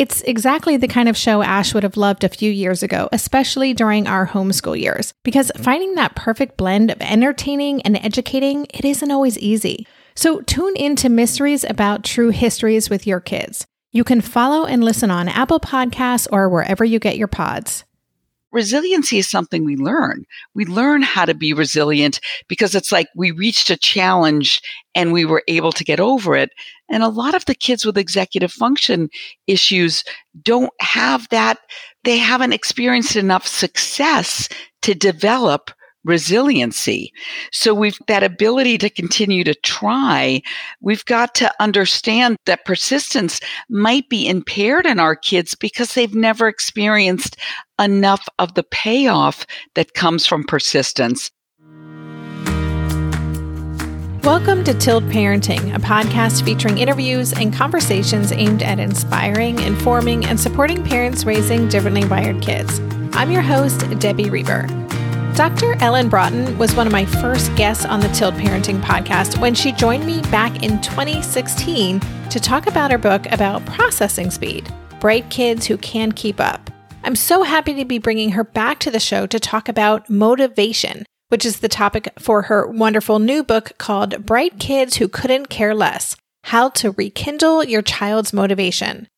It's exactly the kind of show Ash would have loved a few years ago, especially during our homeschool years, because finding that perfect blend of entertaining and educating, it isn't always easy. So tune into mysteries about true histories with your kids. You can follow and listen on Apple Podcasts or wherever you get your pods resiliency is something we learn. We learn how to be resilient because it's like we reached a challenge and we were able to get over it. And a lot of the kids with executive function issues don't have that. They haven't experienced enough success to develop resiliency. So we've that ability to continue to try. We've got to understand that persistence might be impaired in our kids because they've never experienced enough of the payoff that comes from persistence. Welcome to Tilt Parenting, a podcast featuring interviews and conversations aimed at inspiring, informing, and supporting parents raising differently wired kids. I'm your host, Debbie Reber. Dr. Ellen Braaten was one of my first guests on the Tilt Parenting podcast when she joined me back in 2016 to talk about her book about processing speed Bright Kids Who Can Keep Up. I'm so happy to be bringing her back to the show to talk about motivation, which is the topic for her wonderful new book called Bright Kids Who Couldn't Care Less How to Rekindle Your Child's Motivation.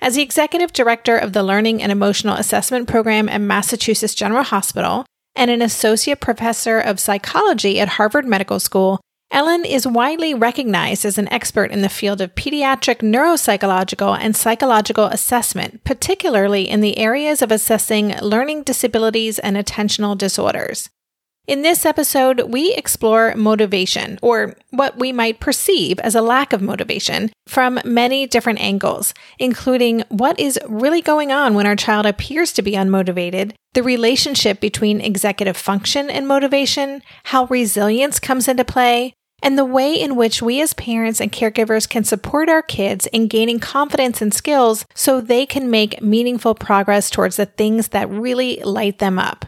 As the executive director of the Learning and Emotional Assessment Program at Massachusetts General Hospital, and an associate professor of psychology at Harvard Medical School, Ellen is widely recognized as an expert in the field of pediatric neuropsychological and psychological assessment, particularly in the areas of assessing learning disabilities and attentional disorders. In this episode, we explore motivation, or what we might perceive as a lack of motivation, from many different angles, including what is really going on when our child appears to be unmotivated, the relationship between executive function and motivation, how resilience comes into play, and the way in which we as parents and caregivers can support our kids in gaining confidence and skills so they can make meaningful progress towards the things that really light them up.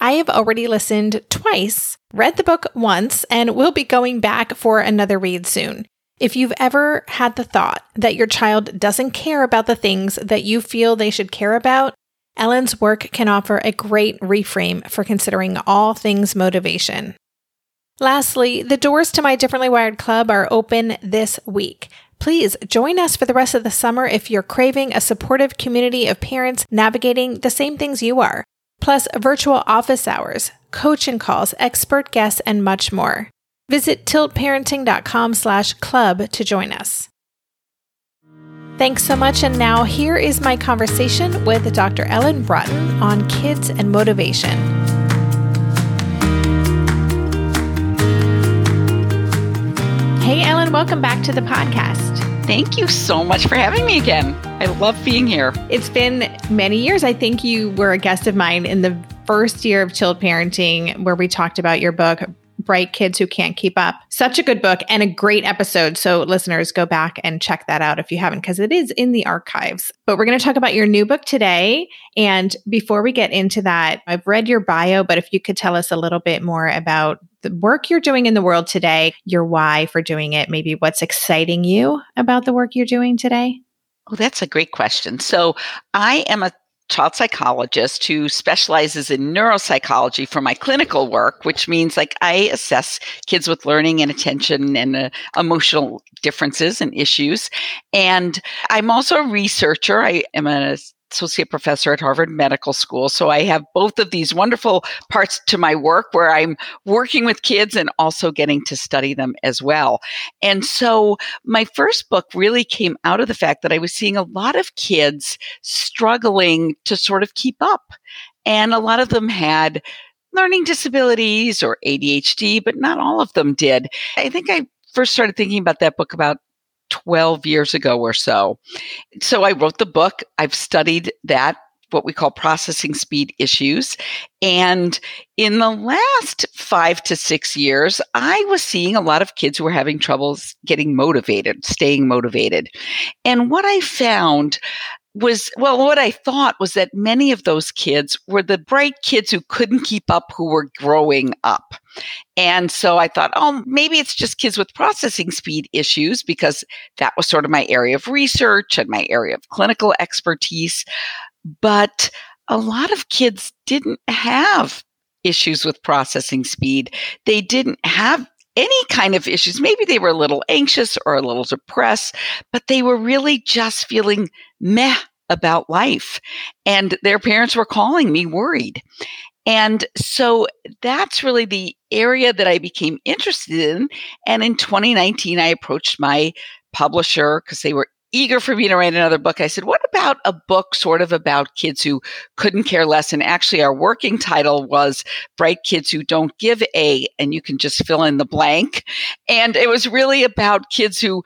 I have already listened twice, read the book once, and will be going back for another read soon. If you've ever had the thought that your child doesn't care about the things that you feel they should care about, Ellen's work can offer a great reframe for considering all things motivation. Lastly, the doors to my Differently Wired Club are open this week. Please join us for the rest of the summer if you're craving a supportive community of parents navigating the same things you are plus virtual office hours, coaching calls, expert guests, and much more. Visit tiltparenting.com slash club to join us. Thanks so much. And now here is my conversation with Dr. Ellen Braaten on kids and motivation. Hey, Ellen, welcome back to the podcast. Thank you so much for having me again. I love being here. It's been many years. I think you were a guest of mine in the first year of Tilt Parenting, where we talked about your book, Bright Kids Who Can't Keep Up. Such a good book and a great episode. So, listeners, go back and check that out if you haven't, because it is in the archives. But we're going to talk about your new book today. And before we get into that, I've read your bio, but if you could tell us a little bit more about the work you're doing in the world today, your why for doing it, maybe what's exciting you about the work you're doing today? Oh, that's a great question. So, I am a child psychologist who specializes in neuropsychology for my clinical work, which means like I assess kids with learning and attention and uh, emotional differences and issues. And I'm also a researcher. I am a associate professor at Harvard Medical School. So I have both of these wonderful parts to my work where I'm working with kids and also getting to study them as well. And so my first book really came out of the fact that I was seeing a lot of kids struggling to sort of keep up. And a lot of them had learning disabilities or ADHD, but not all of them did. I think I first started thinking about that book about 12 years ago or so. So I wrote the book. I've studied that what we call processing speed issues. And in the last five to six years, I was seeing a lot of kids who were having troubles getting motivated, staying motivated. And what I found was well what i thought was that many of those kids were the bright kids who couldn't keep up who were growing up. And so i thought oh maybe it's just kids with processing speed issues because that was sort of my area of research and my area of clinical expertise. But a lot of kids didn't have issues with processing speed. They didn't have any kind of issues. Maybe they were a little anxious or a little depressed, but they were really just feeling meh about life. And their parents were calling me worried. And so that's really the area that I became interested in. And in 2019, I approached my publisher because they were eager for me to write another book. I said, What about a book sort of about kids who couldn't care less? And actually, our working title was Bright Kids Who Don't Give A, and you can just fill in the blank. And it was really about kids who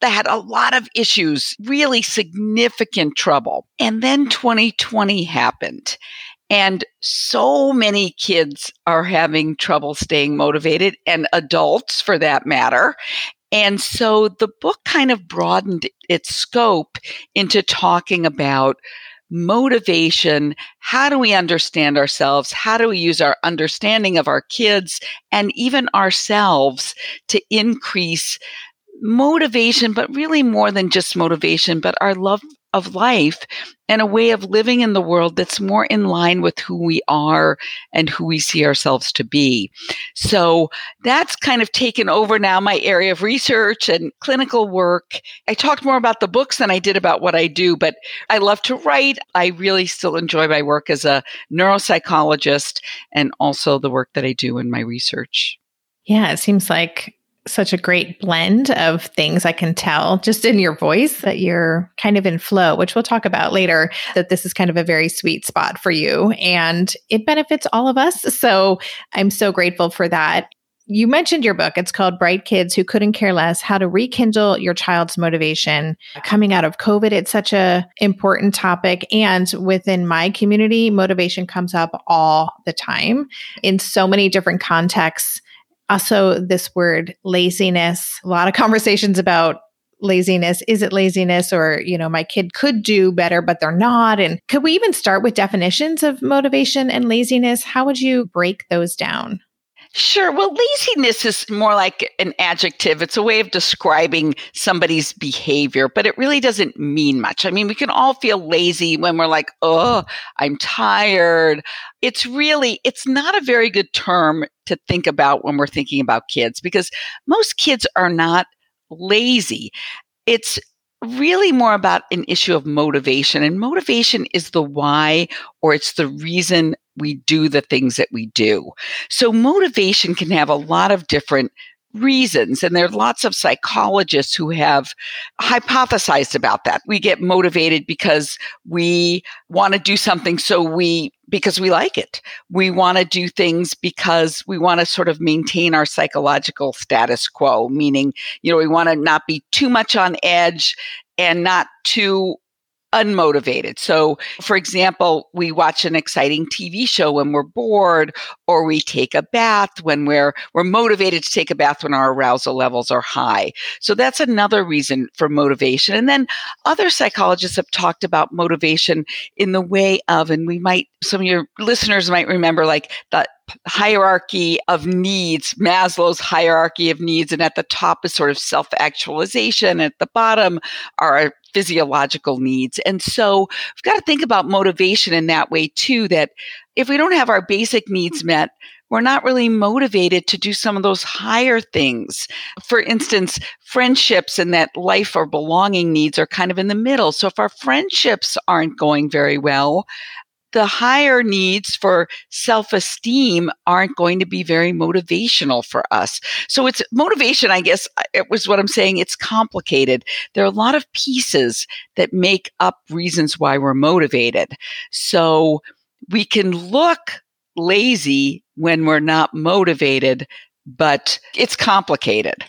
had a lot of issues, really significant trouble. And then 2020 happened. And so many kids are having trouble staying motivated, and adults for that matter. And so the book kind of broadened its scope into talking about motivation. How do we understand ourselves? How do we use our understanding of our kids and even ourselves to increase motivation, but really more than just motivation, but our love of life and a way of living in the world that's more in line with who we are and who we see ourselves to be. So that's kind of taken over now my area of research and clinical work. I talked more about the books than I did about what I do, but I love to write. I really still enjoy my work as a neuropsychologist and also the work that I do in my research. Yeah, it seems like such a great blend of things I can tell just in your voice that you're kind of in flow, which we'll talk about later, that this is kind of a very sweet spot for you and it benefits all of us. So I'm so grateful for that. You mentioned your book. It's called Bright Kids Who Couldn't Care Less: How to Rekindle Your Child's Motivation. Coming out of COVID, it's such a important topic and within my community, motivation comes up all the time in so many different contexts also, this word laziness, a lot of conversations about laziness. Is it laziness or, you know, my kid could do better, but they're not? And could we even start with definitions of motivation and laziness? How would you break those down? Sure. Well, laziness is more like an adjective. It's a way of describing somebody's behavior, but it really doesn't mean much. I mean, we can all feel lazy when we're like, oh, I'm tired. It's really, it's not a very good term to think about when we're thinking about kids because most kids are not lazy. It's really more about an issue of motivation. And motivation is the why or it's the reason we do the things that we do. So motivation can have a lot of different reasons. And there are lots of psychologists who have hypothesized about that. We get motivated because we want to do something so we because we like it. We want to do things because we want to sort of maintain our psychological status quo, meaning, you know, we want to not be too much on edge and not too unmotivated. So, for example, we watch an exciting TV show when we're bored, or we take a bath when we're we're motivated to take a bath when our arousal levels are high. So that's another reason for motivation. And then other psychologists have talked about motivation in the way of, and we might some of your listeners might remember like the hierarchy of needs, Maslow's hierarchy of needs. And at the top is sort of self actualization. At the bottom are physiological needs. And so we've got to think about motivation in that way too, that if we don't have our basic needs met, we're not really motivated to do some of those higher things. For instance, friendships and that life or belonging needs are kind of in the middle. So if our friendships aren't going very well, the higher needs for self esteem aren't going to be very motivational for us. So it's motivation, I guess, it was what I'm saying. It's complicated. There are a lot of pieces that make up reasons why we're motivated. So we can look lazy when we're not motivated, but it's complicated.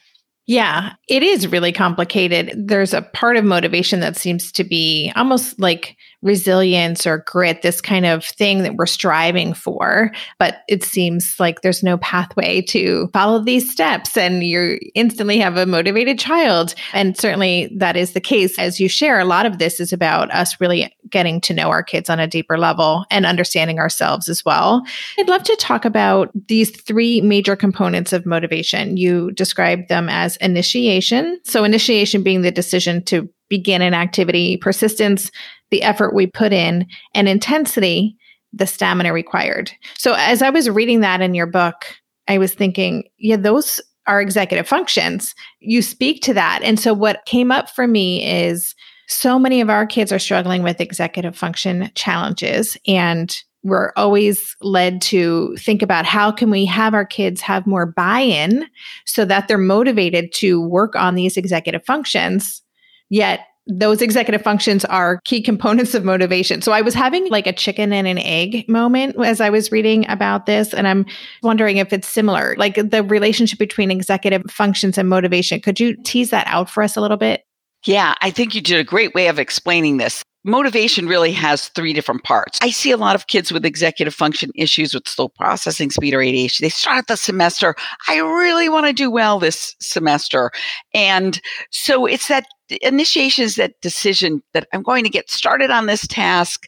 Yeah, it is really complicated. There's a part of motivation that seems to be almost like resilience or grit, this kind of thing that we're striving for. But it seems like there's no pathway to follow these steps, and you instantly have a motivated child. And certainly that is the case. As you share, a lot of this is about us really getting to know our kids on a deeper level and understanding ourselves as well. I'd love to talk about these three major components of motivation. You described them as initiation. So, initiation being the decision to begin an activity, persistence, the effort we put in, and intensity, the stamina required. So, as I was reading that in your book, I was thinking, yeah, those are executive functions. You speak to that. And so, what came up for me is so many of our kids are struggling with executive function challenges. And we're always led to think about how can we have our kids have more buy-in so that they're motivated to work on these executive functions yet those executive functions are key components of motivation. So I was having like a chicken and an egg moment as I was reading about this. And I'm wondering if it's similar, like the relationship between executive functions and motivation. Could you tease that out for us a little bit? Yeah, I think you did a great way of explaining this. Motivation really has three different parts. I see a lot of kids with executive function issues with slow processing speed or ADHD. They start the semester, I really want to do well this semester. And so it's that initiation is that decision that I'm going to get started on this task,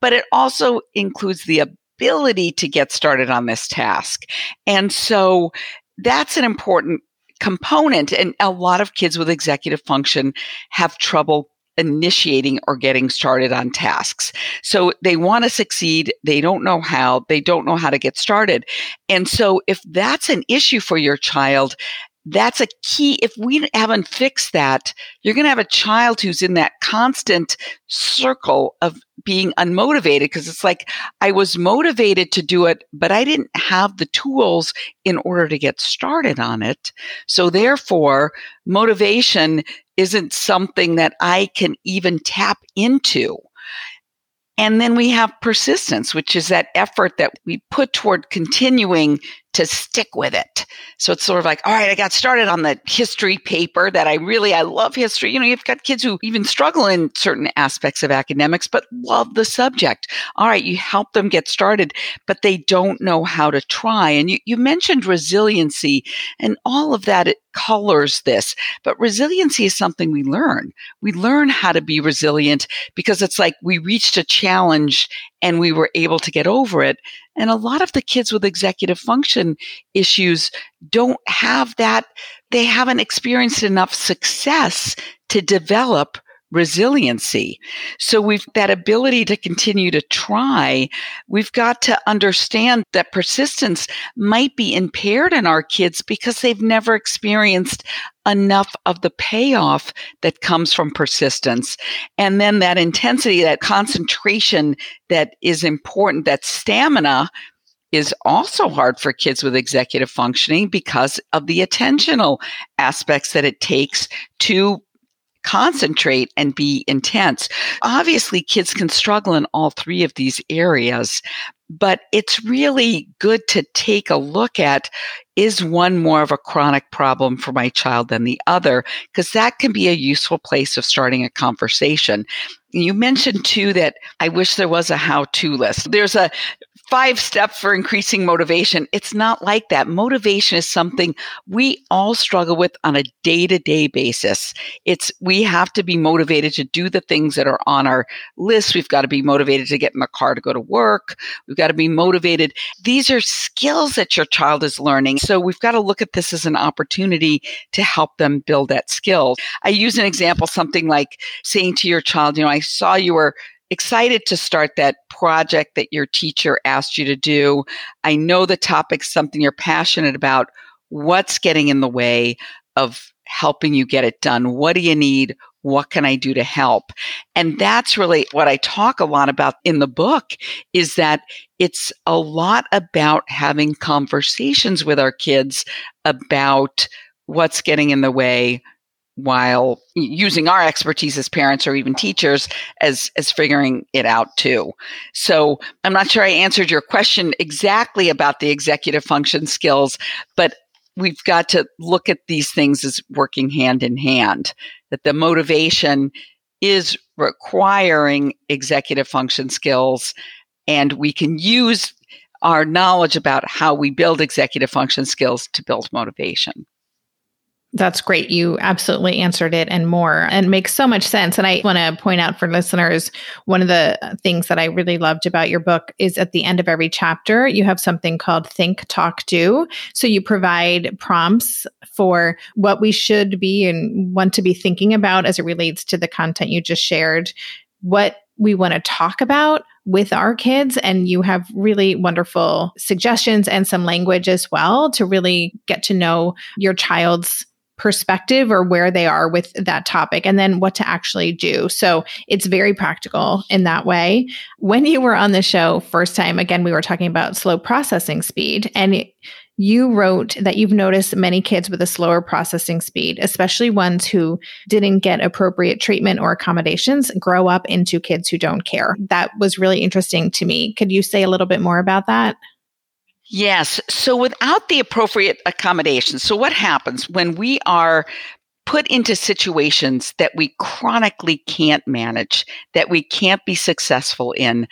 but it also includes the ability to get started on this task. And so that's an important component. And a lot of kids with executive function have trouble initiating or getting started on tasks. So they want to succeed. They don't know how. They don't know how to get started. And so if that's an issue for your child, that's a key. If we haven't fixed that, you're going to have a child who's in that constant circle of being unmotivated because it's like I was motivated to do it, but I didn't have the tools in order to get started on it. So therefore, motivation isn't something that I can even tap into. And then we have persistence, which is that effort that we put toward continuing to stick with it. So it's sort of like, all right, I got started on the history paper that I really, I love history. You know, you've got kids who even struggle in certain aspects of academics, but love the subject. All right, you help them get started, but they don't know how to try. And you, you mentioned resiliency and all of that it colors this, but resiliency is something we learn. We learn how to be resilient because it's like we reached a challenge and we were able to get over it. And a lot of the kids with executive function issues don't have that. They haven't experienced enough success to develop resiliency. So we've that ability to continue to try. We've got to understand that persistence might be impaired in our kids because they've never experienced enough of the payoff that comes from persistence. And then that intensity, that concentration that is important, that stamina is also hard for kids with executive functioning because of the attentional aspects that it takes to concentrate and be intense. Obviously, kids can struggle in all three of these areas, but it's really good to take a look at is one more of a chronic problem for my child than the other? Because that can be a useful place of starting a conversation. You mentioned too that I wish there was a how to list. There's a five step for increasing motivation. It's not like that. Motivation is something we all struggle with on a day to day basis. It's, we have to be motivated to do the things that are on our list. We've got to be motivated to get in the car to go to work. We've got to be motivated. These are skills that your child is learning. So we've got to look at this as an opportunity to help them build that skill. I use an example, something like saying to your child, you know, I saw you were excited to start that project that your teacher asked you to do. I know the topic's something you're passionate about. What's getting in the way of helping you get it done? What do you need? What can I do to help? And that's really what I talk a lot about in the book is that it's a lot about having conversations with our kids about what's getting in the way, while using our expertise as parents or even teachers as as figuring it out too. So, I'm not sure I answered your question exactly about the executive function skills, but we've got to look at these things as working hand in hand. That the motivation is requiring executive function skills and we can use our knowledge about how we build executive function skills to build motivation. That's great. You absolutely answered it and more, and makes so much sense. And I want to point out for listeners one of the things that I really loved about your book is at the end of every chapter, you have something called Think, Talk, Do. So you provide prompts for what we should be and want to be thinking about as it relates to the content you just shared, what we want to talk about with our kids. And you have really wonderful suggestions and some language as well to really get to know your child's perspective or where they are with that topic and then what to actually do. So it's very practical in that way. When you were on the show first time, again, we were talking about slow processing speed and you wrote that you've noticed many kids with a slower processing speed, especially ones who didn't get appropriate treatment or accommodations, grow up into kids who don't care. That was really interesting to me. Could you say a little bit more about that? Yes. So without the appropriate accommodations, so what happens when we are put into situations that we chronically can't manage, that we can't be successful in,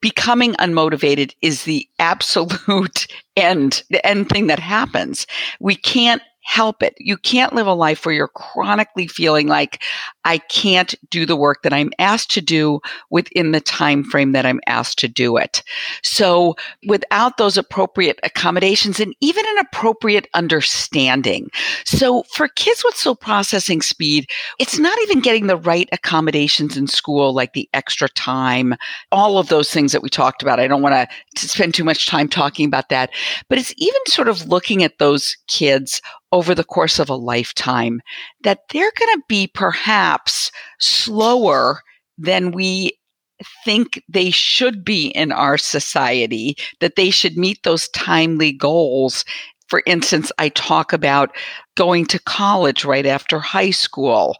becoming unmotivated is the absolute end, the end thing that happens. We can't help it. You can't live a life where you're chronically feeling like I can't do the work that I'm asked to do within the time frame that I'm asked to do it. So without those appropriate accommodations and even an appropriate understanding. So for kids with slow processing speed, it's not even getting the right accommodations in school, like the extra time, all of those things that we talked about. I don't want to spend too much time talking about that, but it's even sort of looking at those kids over the course of a lifetime that they're going to be perhaps slower than we think they should be in our society, that they should meet those timely goals. For instance, I talk about going to college right after high school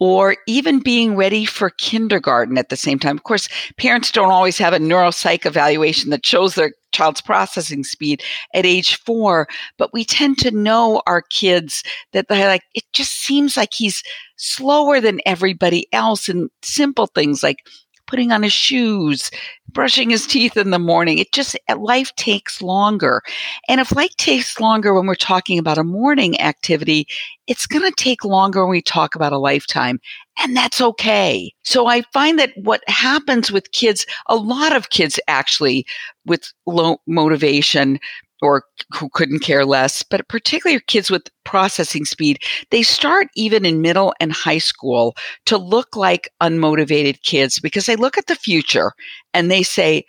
or even being ready for kindergarten at the same time. Of course, parents don't always have a neuropsych evaluation that shows their child's processing speed at age four, but we tend to know our kids that they're like, it just seems like he's slower than everybody else in simple things like putting on his shoes, brushing his teeth in the morning. It just, eh, life takes longer. And if life takes longer when we're talking about a morning activity, it's going to take longer when we talk about a lifetime. And that's okay. So I find that what happens with kids, a lot of kids actually with low motivation or who couldn't care less, but particularly kids with processing speed, they start even in middle and high school to look like unmotivated kids because they look at the future and they say,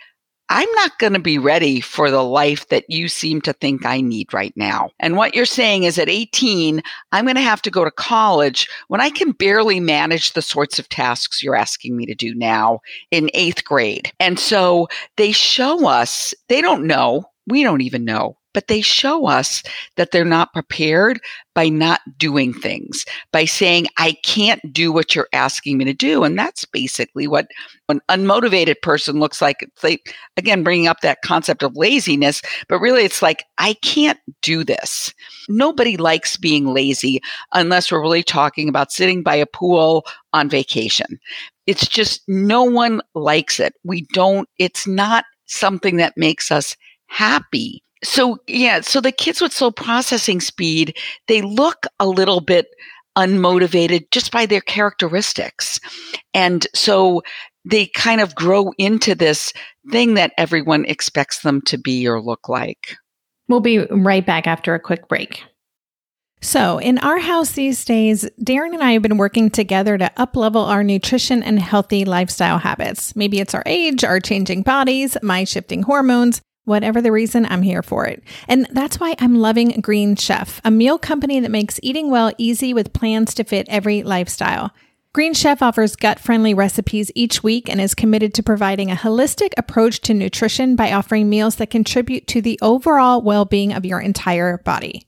I'm not going to be ready for the life that you seem to think I need right now. And what you're saying is at 18, I'm going to have to go to college when I can barely manage the sorts of tasks you're asking me to do now in eighth grade. And so they show us, they don't know we don't even know but they show us that they're not prepared by not doing things, by saying, I can't do what you're asking me to do. And that's basically what an unmotivated person looks like. It's like, again, bringing up that concept of laziness, but really it's like, I can't do this. Nobody likes being lazy unless we're really talking about sitting by a pool on vacation. It's just no one likes it. We don't, it's not something that makes us happy so yeah, so the kids with slow processing speed, they look a little bit unmotivated just by their characteristics. And so they kind of grow into this thing that everyone expects them to be or look like. We'll be right back after a quick break. So, in our house these days, Darren and I have been working together to uplevel our nutrition and healthy lifestyle habits. Maybe it's our age, our changing bodies, my shifting hormones, Whatever the reason, I'm here for it. And that's why I'm loving Green Chef, a meal company that makes eating well easy with plans to fit every lifestyle. Green Chef offers gut friendly recipes each week and is committed to providing a holistic approach to nutrition by offering meals that contribute to the overall well being of your entire body.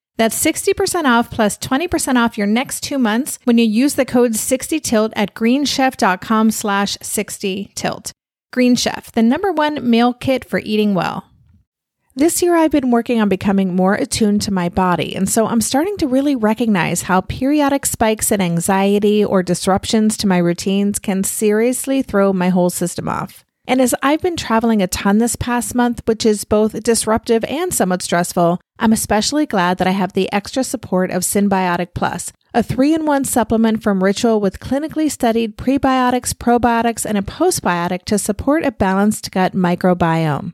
That's 60% off plus 20% off your next two months when you use the code 60tilt at greenchef.com slash 60tilt. Green Chef, the number one meal kit for eating well. This year, I've been working on becoming more attuned to my body, and so I'm starting to really recognize how periodic spikes in anxiety or disruptions to my routines can seriously throw my whole system off. And as I've been traveling a ton this past month, which is both disruptive and somewhat stressful, I'm especially glad that I have the extra support of Synbiotic Plus, a three in one supplement from Ritual with clinically studied prebiotics, probiotics, and a postbiotic to support a balanced gut microbiome.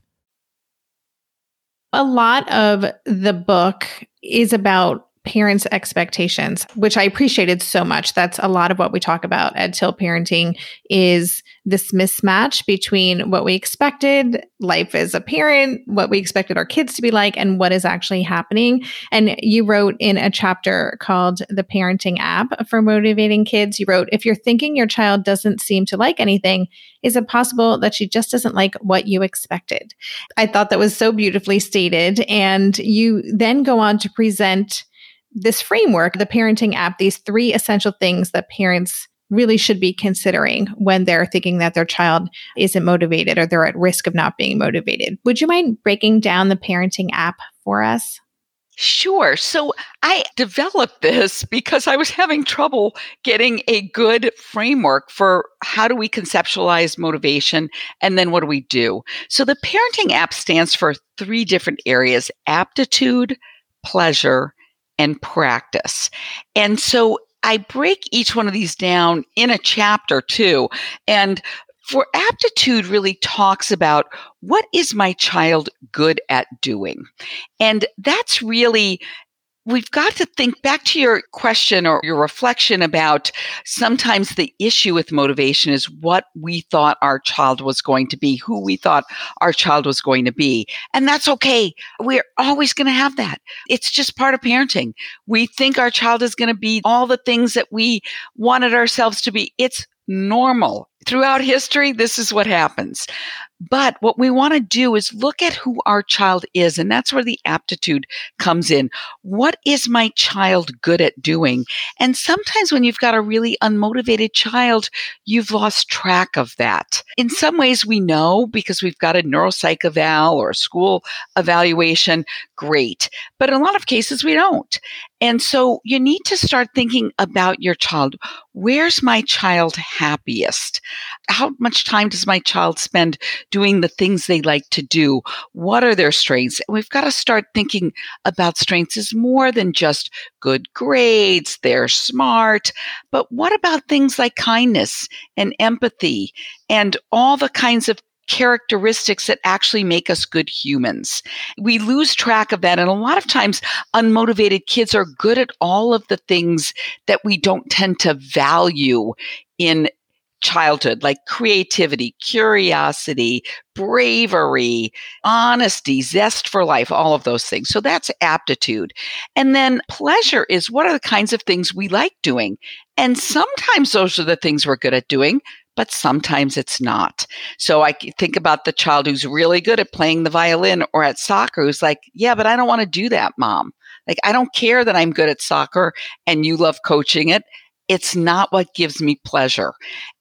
A lot of the book is about parents' expectations, which I appreciated so much. That's a lot of what we talk about at Tilt Parenting is this mismatch between what we expected life as a parent, what we expected our kids to be like, and what is actually happening. And you wrote in a chapter called The Parenting App for Motivating Kids, you wrote, if you're thinking your child doesn't seem to like anything, is it possible that she just doesn't like what you expected? I thought that was so beautifully stated. And you then go on to present this framework, the parenting app, these three essential things that parents really should be considering when they're thinking that their child isn't motivated or they're at risk of not being motivated. Would you mind breaking down the parenting app for us? Sure. So I developed this because I was having trouble getting a good framework for how do we conceptualize motivation and then what do we do. So the parenting app stands for three different areas aptitude, pleasure, and practice. And so I break each one of these down in a chapter too. And For aptitude really talks about what is my child good at doing? And that's really We've got to think back to your question or your reflection about sometimes the issue with motivation is what we thought our child was going to be, who we thought our child was going to be. And that's okay. We're always going to have that. It's just part of parenting. We think our child is going to be all the things that we wanted ourselves to be. It's normal. Throughout history, this is what happens. But what we want to do is look at who our child is. And that's where the aptitude comes in. What is my child good at doing? And sometimes when you've got a really unmotivated child, you've lost track of that. In some ways, we know because we've got a neuropsych eval or a school evaluation. Great. But in a lot of cases, we don't. And so you need to start thinking about your child. Where's my child happiest? How much time does my child spend doing the things they like to do? What are their strengths? And we've got to start thinking about strengths as more than just good grades, they're smart, but what about things like kindness and empathy and all the kinds of characteristics that actually make us good humans. We lose track of that. And a lot of times, unmotivated kids are good at all of the things that we don't tend to value in childhood, like creativity, curiosity, bravery, honesty, zest for life, all of those things. So that's aptitude. And then pleasure is what are the kinds of things we like doing? And sometimes those are the things we're good at doing. But sometimes it's not. So I think about the child who's really good at playing the violin or at soccer who's like, yeah, but I don't want to do that, mom. Like, I don't care that I'm good at soccer and you love coaching it it's not what gives me pleasure.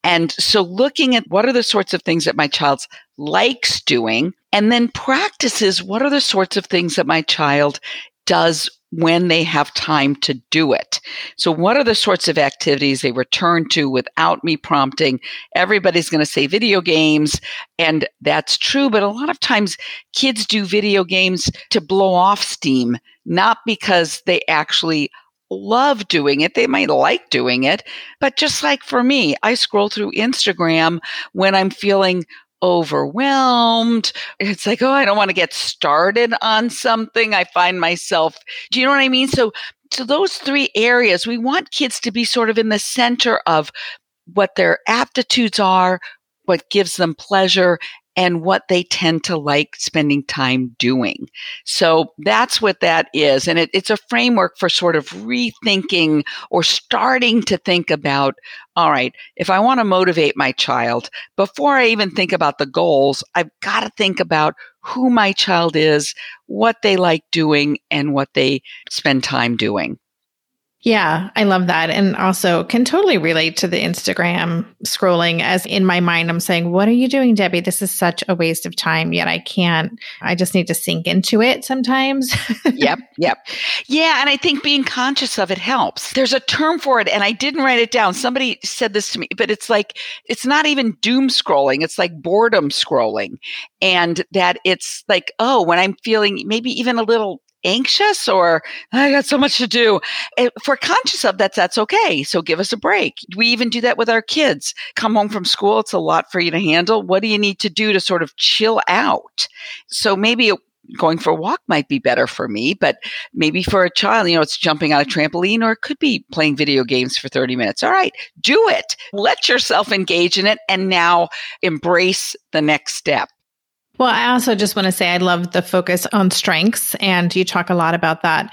And so looking at what are the sorts of things that my child likes doing and then practices what are the sorts of things that my child does when they have time to do it. So what are the sorts of activities they return to without me prompting? Everybody's going to say video games and that's true, but a lot of times kids do video games to blow off steam, not because they actually love doing it. They might like doing it. But just like for me, I scroll through Instagram when I'm feeling overwhelmed. It's like, oh, I don't want to get started on something. I find myself, do you know what I mean? So, so those three areas, we want kids to be sort of in the center of what their aptitudes are, what gives them pleasure, and what they tend to like spending time doing. So that's what that is. And it, it's a framework for sort of rethinking or starting to think about all right, if I want to motivate my child, before I even think about the goals, I've got to think about who my child is, what they like doing, and what they spend time doing. Yeah, I love that. And also can totally relate to the Instagram scrolling as in my mind, I'm saying, What are you doing, Debbie? This is such a waste of time. Yet I can't, I just need to sink into it sometimes. yep, yep. Yeah. And I think being conscious of it helps. There's a term for it, and I didn't write it down. Somebody said this to me, but it's like, it's not even doom scrolling, it's like boredom scrolling. And that it's like, oh, when I'm feeling maybe even a little anxious or I got so much to do. If we're conscious of that, that's okay. So give us a break. We even do that with our kids. Come home from school, it's a lot for you to handle. What do you need to do to sort of chill out? So maybe going for a walk might be better for me, but maybe for a child, you know, it's jumping on a trampoline or it could be playing video games for 30 minutes. All right, do it. Let yourself engage in it and now embrace the next step. Well, I also just want to say I love the focus on strengths, and you talk a lot about that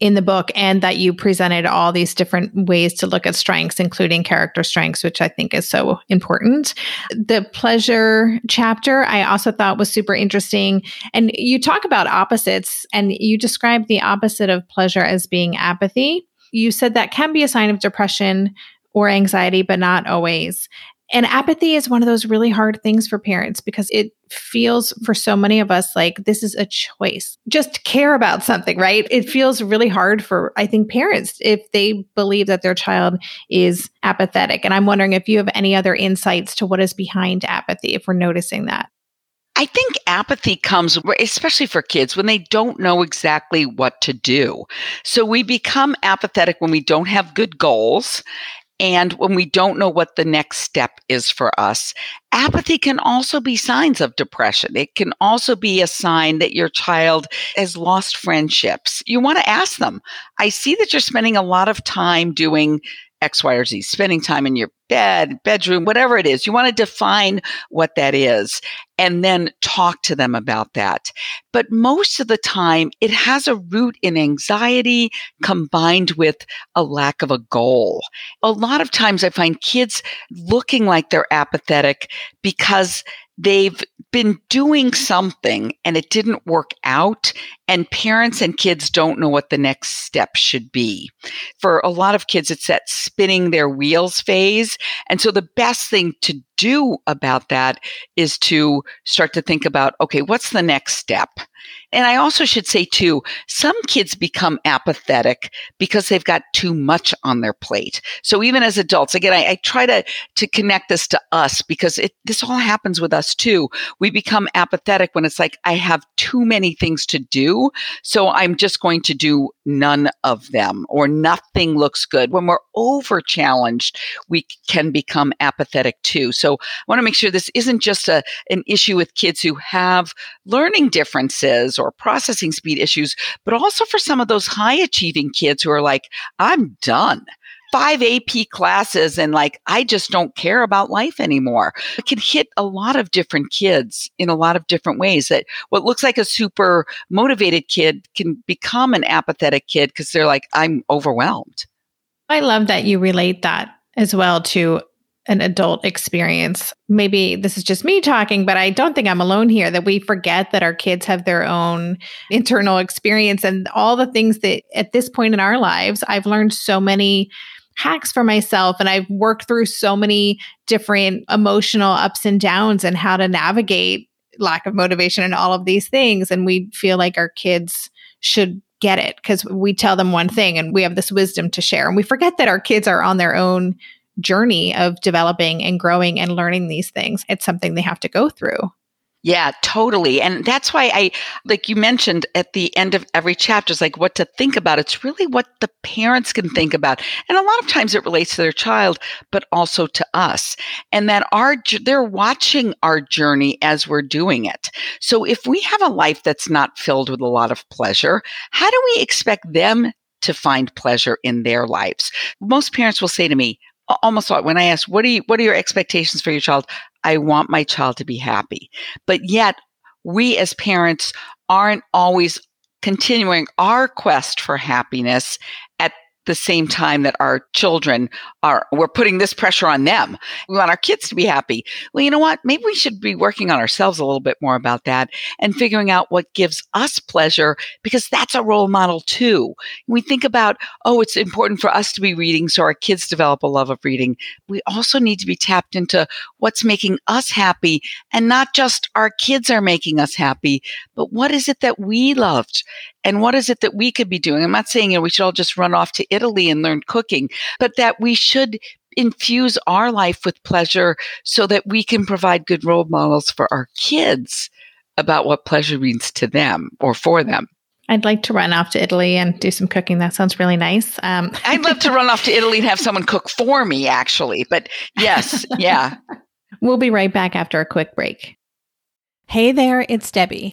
in the book, and that you presented all these different ways to look at strengths, including character strengths, which I think is so important. The pleasure chapter I also thought was super interesting. And you talk about opposites, and you describe the opposite of pleasure as being apathy. You said that can be a sign of depression or anxiety, but not always. And apathy is one of those really hard things for parents because it feels for so many of us like this is a choice. Just care about something, right? It feels really hard for, I think, parents if they believe that their child is apathetic. And I'm wondering if you have any other insights to what is behind apathy, if we're noticing that. I think apathy comes, especially for kids, when they don't know exactly what to do. So we become apathetic when we don't have good goals and when we don't know what the next step is for us. Apathy can also be signs of depression. It can also be a sign that your child has lost friendships. You want to ask them, I see that you're spending a lot of time doing X, Y, or Z, spending time in your bed, bedroom, whatever it is. You want to define what that is and then talk to them about that. But most of the time, it has a root in anxiety combined with a lack of a goal. A lot of times I find kids looking like they're apathetic because they've been doing something and it didn't work out and parents and kids don't know what the next step should be. For a lot of kids, it's that spinning their wheels phase. And so the best thing to do about that is to start to think about, okay, what's the next step? And I also should say too, some kids become apathetic because they've got too much on their plate. So even as adults, again, I, I try to, to connect this to us because it, this all happens with us too. We become apathetic when it's like, I have too many things to do. So I'm just going to do none of them or nothing looks good. When we're over challenged, we can become apathetic too. So I want to make sure this isn't just a, an issue with kids who have learning differences or processing speed issues, but also for some of those high achieving kids who are like, I'm done five AP classes and like, I just don't care about life anymore. It can hit a lot of different kids in a lot of different ways that what looks like a super motivated kid can become an apathetic kid because they're like, I'm overwhelmed. I love that you relate that as well to an adult experience. Maybe this is just me talking, but I don't think I'm alone here that we forget that our kids have their own internal experience and all the things that at this point in our lives, I've learned so many hacks for myself and I've worked through so many different emotional ups and downs and how to navigate lack of motivation and all of these things and we feel like our kids should get it because we tell them one thing and we have this wisdom to share and we forget that our kids are on their own journey of developing and growing and learning these things. It's something they have to go through. Yeah, totally. And that's why I, like you mentioned at the end of every chapter, is like what to think about. It's really what the parents can think about. And a lot of times it relates to their child, but also to us. And that our, they're watching our journey as we're doing it. So if we have a life that's not filled with a lot of pleasure, how do we expect them to find pleasure in their lives? Most parents will say to me, almost when I ask, what are you, what are your expectations for your child? I want my child to be happy. But yet we as parents aren't always continuing our quest for happiness the same time that our children are, we're putting this pressure on them. We want our kids to be happy. Well, you know what? Maybe we should be working on ourselves a little bit more about that and figuring out what gives us pleasure because that's a role model too. We think about, oh, it's important for us to be reading so our kids develop a love of reading. We also need to be tapped into what's making us happy and not just our kids are making us happy, but what is it that we loved? And what is it that we could be doing? I'm not saying you know, we should all just run off to Italy and learn cooking, but that we should infuse our life with pleasure so that we can provide good role models for our kids about what pleasure means to them or for them. I'd like to run off to Italy and do some cooking. That sounds really nice. Um. I'd love to run off to Italy and have someone cook for me, actually. But yes, yeah. we'll be right back after a quick break. Hey there, it's Debbie.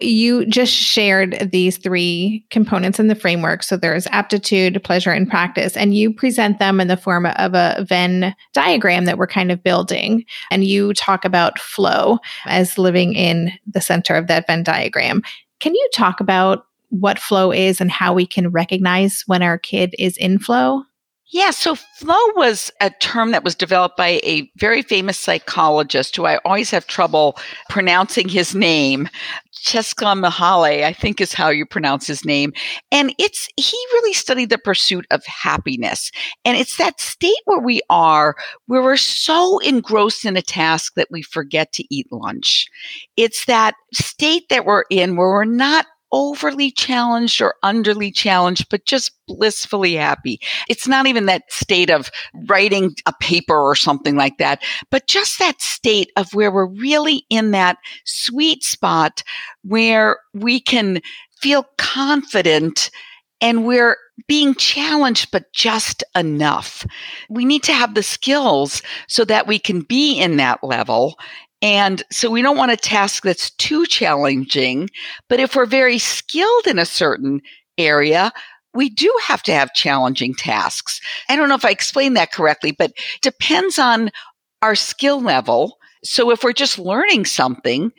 you just shared these three components in the framework. So there's aptitude, pleasure, and practice. And you present them in the form of a Venn diagram that we're kind of building. And you talk about flow as living in the center of that Venn diagram. Can you talk about what flow is and how we can recognize when our kid is in flow? Yeah, so flow was a term that was developed by a very famous psychologist who I always have trouble pronouncing his name. Csikszentmihalyi, I think is how you pronounce his name. And it's, he really studied the pursuit of happiness. And it's that state where we are, where we're so engrossed in a task that we forget to eat lunch. It's that state that we're in where we're not overly challenged or underly challenged, but just blissfully happy. It's not even that state of writing a paper or something like that, but just that state of where we're really in that sweet spot where we can feel confident and we're being challenged, but just enough. We need to have the skills so that we can be in that level and so we don't want a task that's too challenging. But if we're very skilled in a certain area, we do have to have challenging tasks. I don't know if I explained that correctly, but depends on our skill level. So if we're just learning something,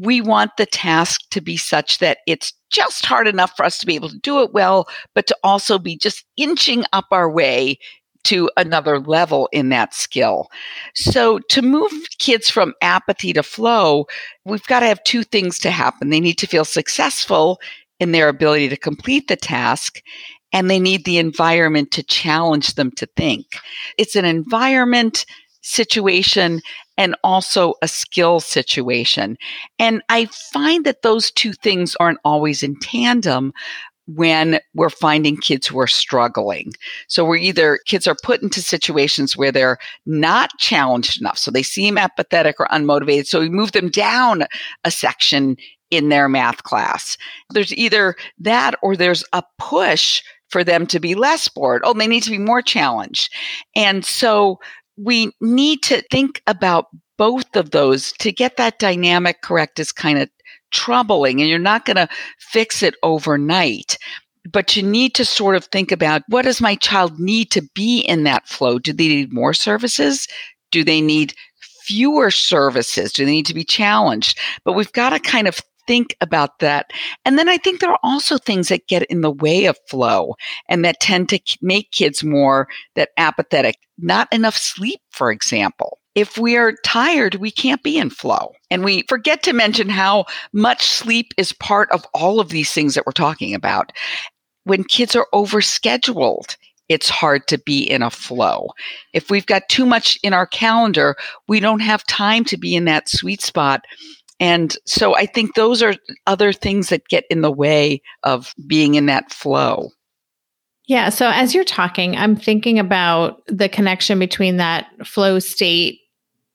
we want the task to be such that it's just hard enough for us to be able to do it well, but to also be just inching up our way to another level in that skill. So to move kids from apathy to flow, we've got to have two things to happen. They need to feel successful in their ability to complete the task and they need the environment to challenge them to think. It's an environment situation and also a skill situation. And I find that those two things aren't always in tandem, when we're finding kids who are struggling. So we're either kids are put into situations where they're not challenged enough. So they seem apathetic or unmotivated. So we move them down a section in their math class. There's either that or there's a push for them to be less bored. Oh, they need to be more challenged. And so we need to think about both of those to get that dynamic correct is kind of troubling and you're not going to fix it overnight. But you need to sort of think about what does my child need to be in that flow? Do they need more services? Do they need fewer services? Do they need to be challenged? But we've got to kind of think about that. And then I think there are also things that get in the way of flow and that tend to make kids more that apathetic. Not enough sleep, for example if we are tired, we can't be in flow. And we forget to mention how much sleep is part of all of these things that we're talking about. When kids are overscheduled, it's hard to be in a flow. If we've got too much in our calendar, we don't have time to be in that sweet spot. And so I think those are other things that get in the way of being in that flow. Yeah. So as you're talking, I'm thinking about the connection between that flow state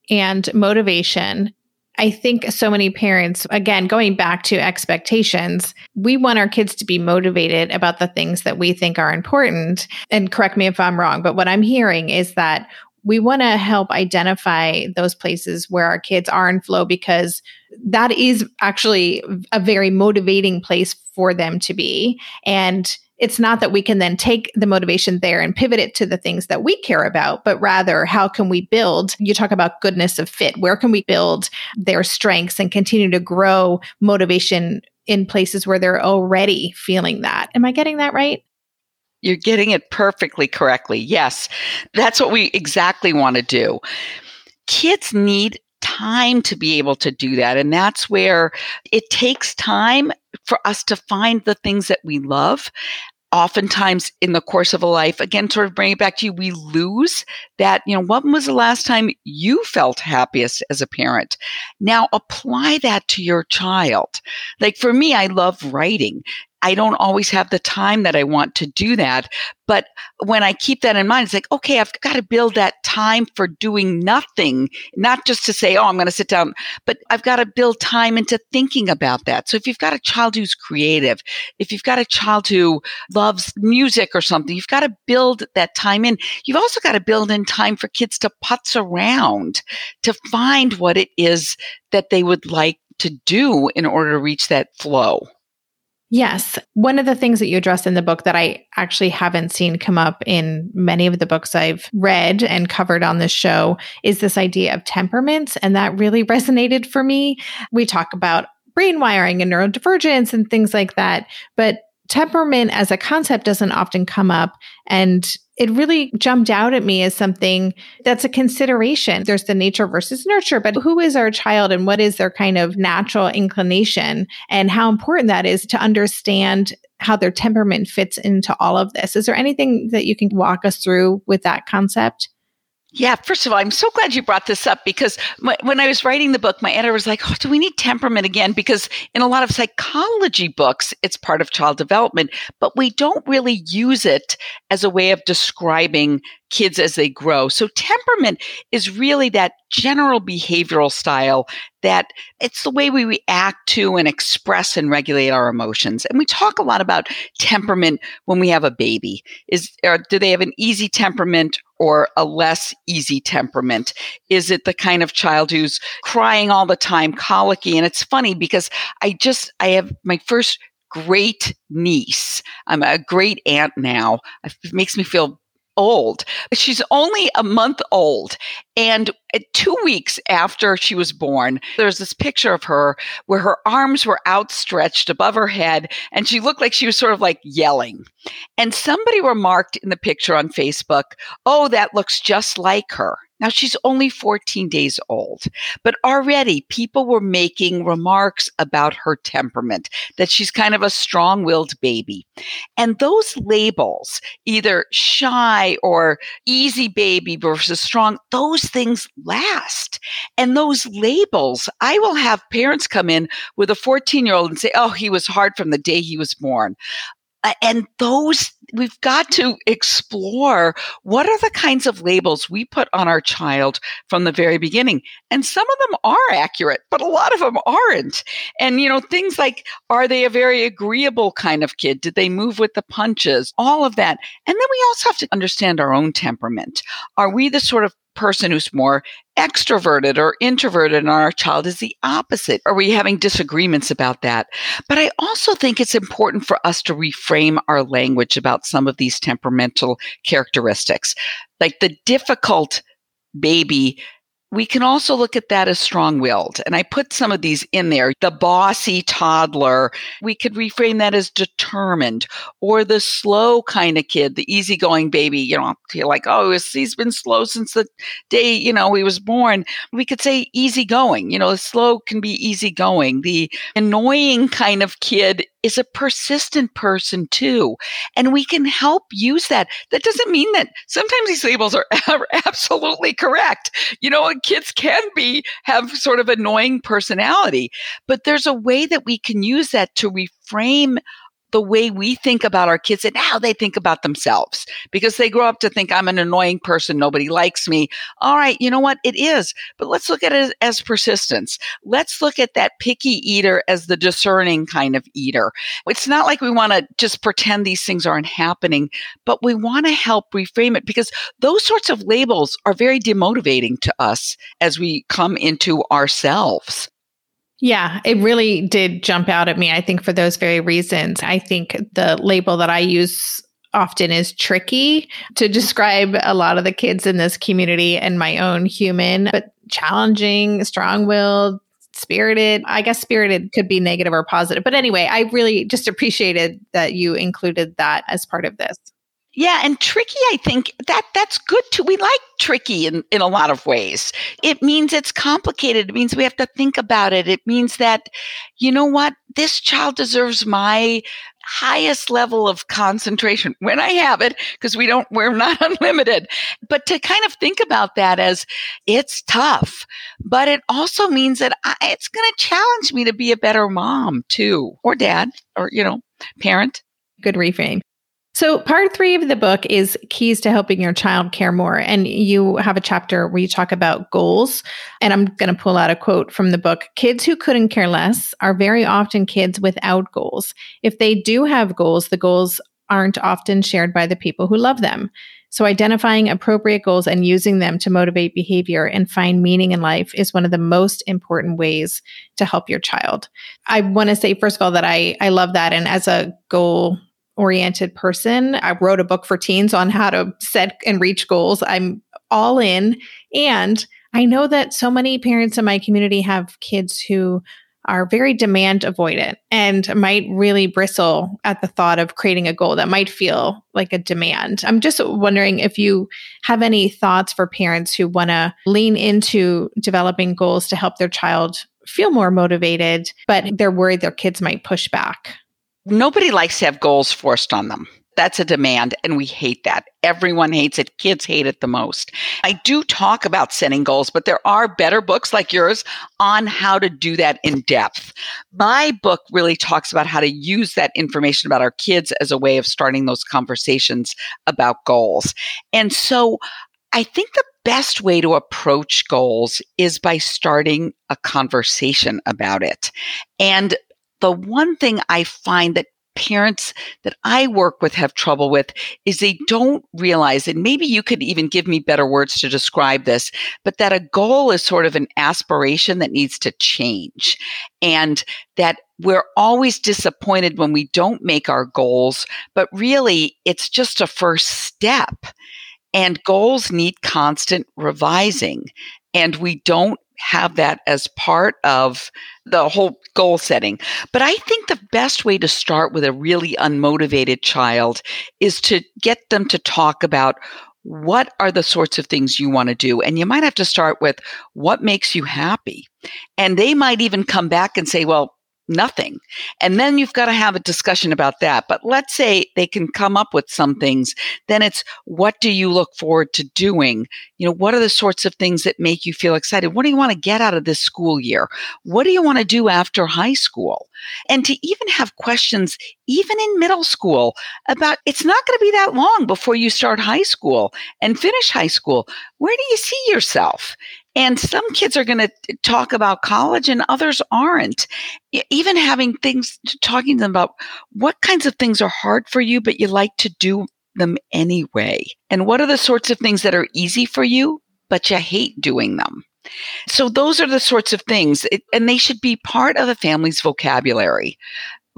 and motivation. I think so many parents, again, going back to expectations, we want our kids to be motivated about the things that we think are important. And correct me if I'm wrong, but what I'm hearing is that we want to help identify those places where our kids are in flow because that is actually a very motivating place for them to be. And it's not that we can then take the motivation there and pivot it to the things that we care about, but rather how can we build? You talk about goodness of fit. Where can we build their strengths and continue to grow motivation in places where they're already feeling that? Am I getting that right? You're getting it perfectly correctly. Yes, that's what we exactly want to do. Kids need time to be able to do that. And that's where it takes time for us to find the things that we love oftentimes in the course of a life, again, sort of bring it back to you, we lose that, you know, when was the last time you felt happiest as a parent? Now apply that to your child. Like for me, I love writing. I don't always have the time that I want to do that. But when I keep that in mind, it's like, okay, I've got to build that time for doing nothing, not just to say, oh, I'm going to sit down, but I've got to build time into thinking about that. So if you've got a child who's creative, if you've got a child who loves music or something, you've got to build that time in. You've also got to build in time for kids to putz around to find what it is that they would like to do in order to reach that flow. Yes. One of the things that you address in the book that I actually haven't seen come up in many of the books I've read and covered on this show is this idea of temperaments. And that really resonated for me. We talk about brain wiring and neurodivergence and things like that. But temperament as a concept doesn't often come up. And it really jumped out at me as something that's a consideration. There's the nature versus nurture, but who is our child and what is their kind of natural inclination and how important that is to understand how their temperament fits into all of this. Is there anything that you can walk us through with that concept? Yeah, first of all, I'm so glad you brought this up because when I was writing the book, my editor was like, oh, do we need temperament again? Because in a lot of psychology books, it's part of child development, but we don't really use it as a way of describing kids as they grow. So temperament is really that general behavioral style that it's the way we react to and express and regulate our emotions. And we talk a lot about temperament when we have a baby. Is or do they have an easy temperament or a less easy temperament? Is it the kind of child who's crying all the time, colicky? And it's funny because I just I have my first great niece. I'm a great aunt now. It makes me feel old. She's only a month old. And two weeks after she was born, there's this picture of her where her arms were outstretched above her head and she looked like she was sort of like yelling. And somebody remarked in the picture on Facebook, Oh, that looks just like her. Now she's only 14 days old, but already people were making remarks about her temperament, that she's kind of a strong willed baby. And those labels, either shy or easy baby versus strong, those things last. And those labels, I will have parents come in with a 14 year old and say, Oh, he was hard from the day he was born. Uh, and those we've got to explore what are the kinds of labels we put on our child from the very beginning. And some of them are accurate but a lot of them aren't. And you know things like are they a very agreeable kind of kid? Did they move with the punches? All of that. And then we also have to understand our own temperament. Are we the sort of person who's more extroverted or introverted and our child is the opposite? Are we having disagreements about that? But I also think it's important for us to reframe our language about some of these temperamental characteristics. Like the difficult baby we can also look at that as strong willed. And I put some of these in there. The bossy toddler, we could reframe that as determined, or the slow kind of kid, the easygoing baby, you know, you're like, oh, he's been slow since the day, you know, he was born. We could say easygoing, you know, slow can be easygoing. The annoying kind of kid is a persistent person too. And we can help use that. That doesn't mean that sometimes these labels are, are absolutely correct. You know, kids can be, have sort of annoying personality, but there's a way that we can use that to reframe the way we think about our kids and how they think about themselves because they grow up to think I'm an annoying person. Nobody likes me. All right. You know what? It is, but let's look at it as persistence. Let's look at that picky eater as the discerning kind of eater. It's not like we want to just pretend these things aren't happening, but we want to help reframe it because those sorts of labels are very demotivating to us as we come into ourselves. Yeah, it really did jump out at me. I think for those very reasons. I think the label that I use often is tricky to describe a lot of the kids in this community and my own human, but challenging, strong willed, spirited. I guess spirited could be negative or positive. But anyway, I really just appreciated that you included that as part of this. Yeah, and tricky, I think that that's good too. We like tricky in, in a lot of ways. It means it's complicated. It means we have to think about it. It means that, you know what? This child deserves my highest level of concentration when I have it, because we don't, we're not unlimited. But to kind of think about that as it's tough, but it also means that I, it's going to challenge me to be a better mom too, or dad, or, you know, parent. Good reframe. So, part three of the book is keys to helping your child care more. And you have a chapter where you talk about goals. And I'm going to pull out a quote from the book Kids who couldn't care less are very often kids without goals. If they do have goals, the goals aren't often shared by the people who love them. So, identifying appropriate goals and using them to motivate behavior and find meaning in life is one of the most important ways to help your child. I want to say, first of all, that I, I love that. And as a goal oriented person. I wrote a book for teens on how to set and reach goals. I'm all in. And I know that so many parents in my community have kids who are very demand avoidant and might really bristle at the thought of creating a goal that might feel like a demand. I'm just wondering if you have any thoughts for parents who want to lean into developing goals to help their child feel more motivated, but they're worried their kids might push back. Nobody likes to have goals forced on them. That's a demand, and we hate that. Everyone hates it. Kids hate it the most. I do talk about setting goals, but there are better books like yours on how to do that in depth. My book really talks about how to use that information about our kids as a way of starting those conversations about goals. And so I think the best way to approach goals is by starting a conversation about it. And the one thing I find that parents that I work with have trouble with is they don't realize, and maybe you could even give me better words to describe this, but that a goal is sort of an aspiration that needs to change. And that we're always disappointed when we don't make our goals, but really it's just a first step. And goals need constant revising. And we don't have that as part of the whole goal setting. But I think the best way to start with a really unmotivated child is to get them to talk about what are the sorts of things you want to do? And you might have to start with what makes you happy. And they might even come back and say, well, nothing. And then you've got to have a discussion about that. But let's say they can come up with some things. Then it's what do you look forward to doing? You know, what are the sorts of things that make you feel excited? What do you want to get out of this school year? What do you want to do after high school? And to even have questions, even in middle school, about it's not going to be that long before you start high school and finish high school. Where do you see yourself? And some kids are going to talk about college and others aren't. Even having things, talking to them about what kinds of things are hard for you, but you like to do them anyway. And what are the sorts of things that are easy for you, but you hate doing them? So those are the sorts of things, and they should be part of the family's vocabulary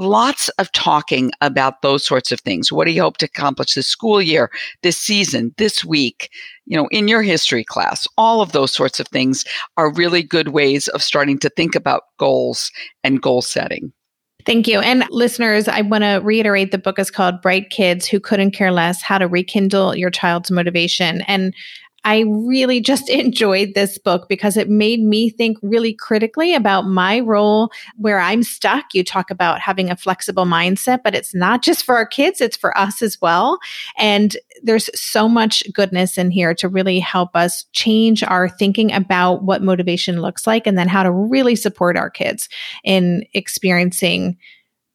lots of talking about those sorts of things. What do you hope to accomplish this school year, this season, this week? You know, in your history class, all of those sorts of things are really good ways of starting to think about goals and goal setting. Thank you. And listeners, I want to reiterate the book is called Bright Kids Who Couldn't Care Less How to Rekindle Your Child's Motivation. And I really just enjoyed this book because it made me think really critically about my role where I'm stuck. You talk about having a flexible mindset, but it's not just for our kids, it's for us as well. And there's so much goodness in here to really help us change our thinking about what motivation looks like and then how to really support our kids in experiencing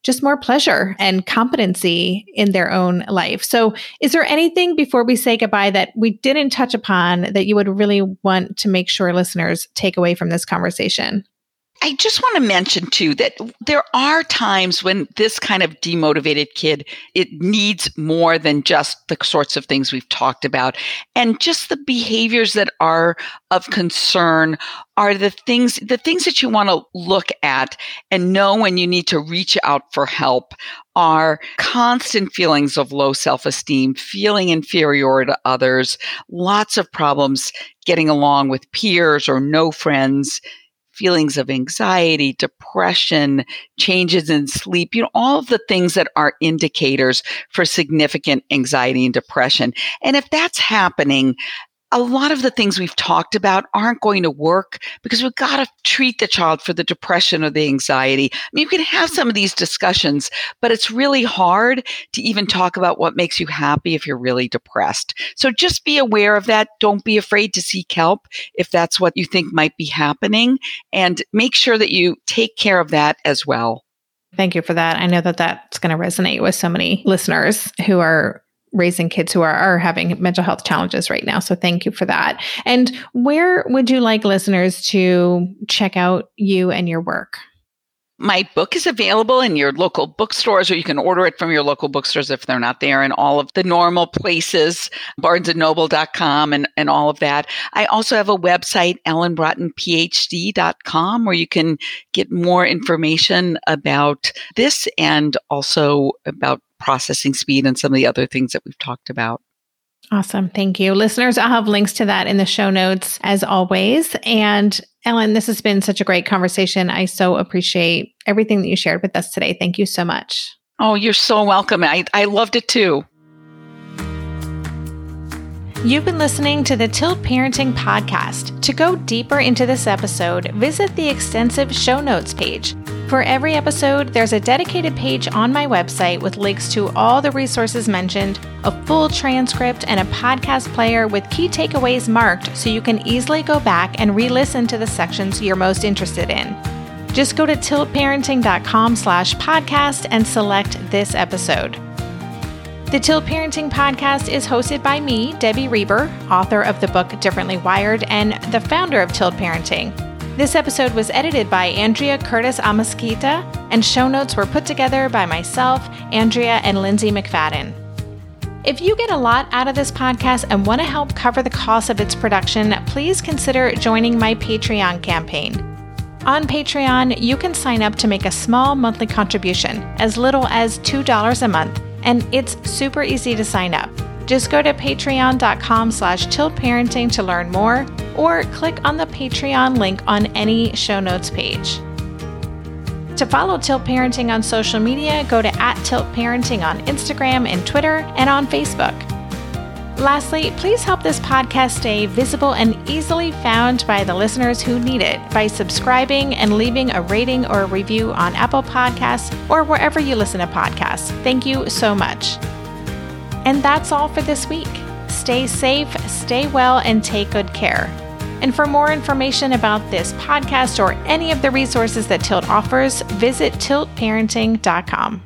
just more pleasure and competency in their own life. So, is there anything before we say goodbye that we didn't touch upon that you would really want to make sure listeners take away from this conversation? I just want to mention too that there are times when this kind of demotivated kid it needs more than just the sorts of things we've talked about. And just the behaviors that are of concern are the things the things that you want to look at and know when you need to reach out for help are constant feelings of low self-esteem, feeling inferior to others, lots of problems getting along with peers or no friends feelings of anxiety, depression, changes in sleep, you know, all of the things that are indicators for significant anxiety and depression. And if that's happening, a lot of the things we've talked about aren't going to work because we've got to treat the child for the depression or the anxiety. I mean, you can have some of these discussions, but it's really hard to even talk about what makes you happy if you're really depressed. So just be aware of that. Don't be afraid to seek help if that's what you think might be happening and make sure that you take care of that as well. Thank you for that. I know that that's going to resonate with so many listeners who are raising kids who are, are having mental health challenges right now. So thank you for that. And where would you like listeners to check out you and your work? My book is available in your local bookstores, or you can order it from your local bookstores if they're not there in all of the normal places, barnesandnoble.com and, and all of that. I also have a website, ellenbraatenphd.com, where you can get more information about this and also about processing speed and some of the other things that we've talked about. Awesome. Thank you. Listeners, I'll have links to that in the show notes as always. And Ellen, this has been such a great conversation. I so appreciate everything that you shared with us today. Thank you so much. Oh, you're so welcome. I, I loved it too. You've been listening to the Tilt Parenting Podcast. To go deeper into this episode, visit the extensive show notes page for every episode, there's a dedicated page on my website with links to all the resources mentioned, a full transcript, and a podcast player with key takeaways marked so you can easily go back and re-listen to the sections you're most interested in. Just go to tiltparenting.com slash podcast and select this episode. The Tilt Parenting Podcast is hosted by me, Debbie Reber, author of the book Differently Wired and the founder of Tilt Parenting. This episode was edited by Andrea Curtis Amasquita, and show notes were put together by myself, Andrea, and Lindsay McFadden. If you get a lot out of this podcast and want to help cover the cost of its production, please consider joining my Patreon campaign. On Patreon, you can sign up to make a small monthly contribution, as little as $2 a month, and it's super easy to sign up. Just go to patreon.com slash tiltparenting to learn more or click on the Patreon link on any show notes page. To follow Tilt Parenting on social media, go to at Tilt Parenting on Instagram and Twitter and on Facebook. Lastly, please help this podcast stay visible and easily found by the listeners who need it by subscribing and leaving a rating or a review on Apple Podcasts or wherever you listen to podcasts. Thank you so much. And that's all for this week. Stay safe, stay well, and take good care. And for more information about this podcast or any of the resources that Tilt offers, visit tiltparenting.com.